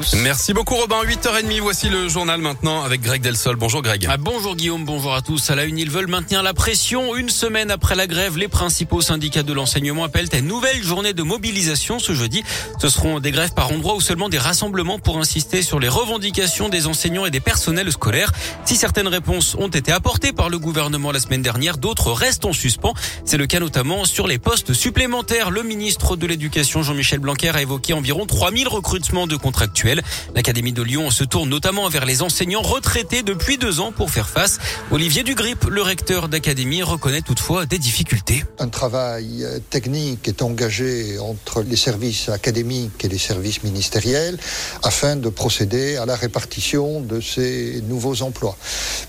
tous. Merci beaucoup Robin. 8h30, voici le journal maintenant avec Greg Delsol. Bonjour Greg. Ah, bonjour Guillaume, bonjour à tous. À la une, ils veulent maintenir la pression. Une semaine après la grève, les principaux syndicats de l'enseignement appellent à une nouvelle journée de mobilisation ce jeudi. Ce seront des grèves par endroit ou seulement des rassemblements pour insister sur les revendications des enseignants et des personnels scolaires. Si certaines réponses ont été apportées par le gouvernement la semaine dernière, d'autres restent en suspens. C'est le cas notamment sur les postes supplémentaires. Le ministre de l'Éducation, Jean-Michel Blanquer, a évoqué environ 3000 recrutements de contractuels. L'Académie de Lyon se tourne notamment vers les enseignants retraités depuis deux ans pour faire face. Olivier Dugrip, le recteur d'Académie, reconnaît toutefois des difficultés. Un travail euh, technique est engagé entre les services académiques et les services ministériels afin de procéder à la répartition de ces nouveaux emplois.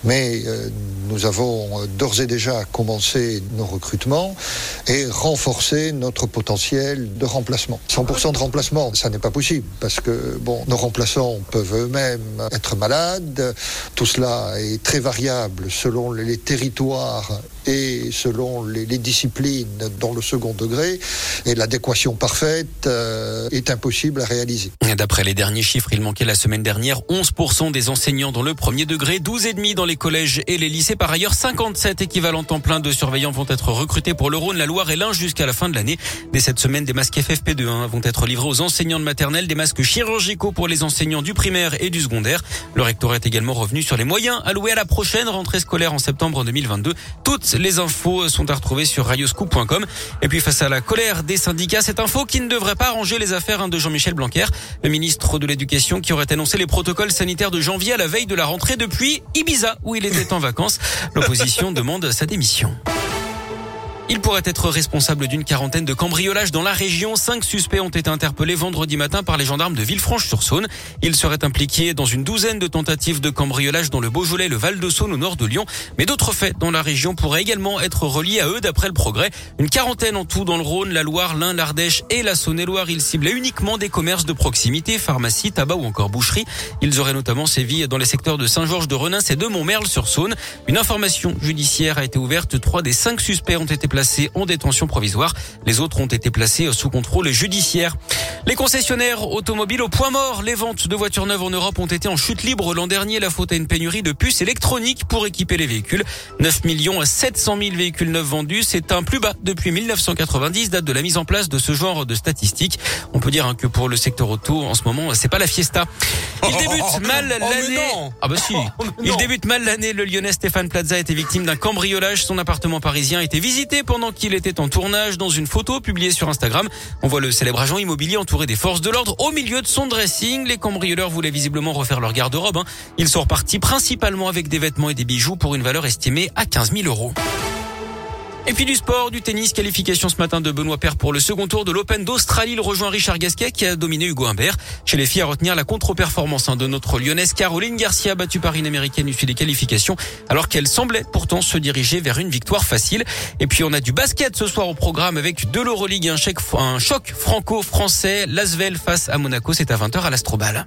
Mais euh, nous avons euh, d'ores et déjà commencé nos recrutements et renforcé notre potentiel de remplacement. 100% de remplacement, ça n'est pas possible parce que bon, nos remplaçants peuvent eux-mêmes être malades. Tout cela est très variable selon les territoires et selon les, disciplines dans le second degré. Et l'adéquation parfaite euh, est impossible à réaliser. D'après les derniers chiffres, il manquait la semaine dernière 11% des enseignants dans le premier degré, 12,5% dans les collèges et les lycées. Par ailleurs, 57 équivalents temps plein de surveillants vont être recrutés pour le Rhône, la Loire et l'Ain jusqu'à la fin de l'année. Dès cette semaine, des masques FFP2 vont être livrés aux enseignants de maternelle, des masques chirurgicaux pour les enseignants du primaire et du secondaire. Le rectorat est également revenu sur les moyens alloués à la prochaine rentrée scolaire en septembre 2022. Toutes les infos sont à retrouver sur radioscoop.com. Et puis face à la colère des syndicats, cette info qui ne devrait pas arranger les affaires hein, de Jean-Michel Blanquer, le ministre de l'Éducation qui aurait annoncé les protocoles sanitaires de janvier à la veille de la rentrée depuis Ibiza où il était en vacances. L'opposition demande sa démission. Il pourrait être responsable d'une quarantaine de cambriolages dans la région. Cinq suspects ont été interpellés vendredi matin par les gendarmes de Villefranche-sur-Saône. Ils seraient impliqués dans une douzaine de tentatives de cambriolage dans le Beaujolais, le Val-de-Saône au nord de Lyon. Mais d'autres faits dans la région pourraient également être reliés à eux d'après le progrès. Une quarantaine en tout dans le Rhône, la Loire, l'Ain, l'Ardèche et la Saône-et-Loire. Ils ciblaient uniquement des commerces de proximité, pharmacie, tabac ou encore boucherie. Ils auraient notamment sévi dans les secteurs de Saint-Georges de Renins et de Montmerle-sur-Saône. Une information judiciaire a été ouverte. Trois des cinq suspects ont été placés en détention provisoire. Les autres ont été placés sous contrôle judiciaire. Les concessionnaires automobiles au point mort. Les ventes de voitures neuves en Europe ont été en chute libre l'an dernier. La faute à une pénurie de puces électroniques pour équiper les véhicules. 9 millions à 700 000 véhicules neufs vendus. C'est un plus bas depuis 1990, date de la mise en place de ce genre de statistiques. On peut dire hein, que pour le secteur auto, en ce moment, c'est pas la fiesta. Il débute mal l'année. ah bah si. Il débute mal l'année. Le Lyonnais Stéphane Plaza a été victime d'un cambriolage. Son appartement parisien a été visité pendant qu'il était en tournage. Dans une photo publiée sur Instagram, on voit le célèbre agent immobilier entouré des forces de l'ordre au milieu de son dressing. Les cambrioleurs voulaient visiblement refaire leur garde-robe. Hein. Ils sont repartis principalement avec des vêtements et des bijoux pour une valeur estimée à 15 000 euros. Et puis du sport, du tennis, qualification ce matin de Benoît Paire pour le second tour de l'Open d'Australie. Il rejoint Richard Gasquet qui a dominé Hugo Humbert. Chez les filles, à retenir la contre-performance hein, de notre lyonnaise Caroline Garcia, battue par une américaine issue des qualifications, alors qu'elle semblait pourtant se diriger vers une victoire facile. Et puis on a du basket ce soir au programme avec de l'Euroleague, un, un choc franco-français, Lasvel face à Monaco, c'est à 20h à l'Astrobal.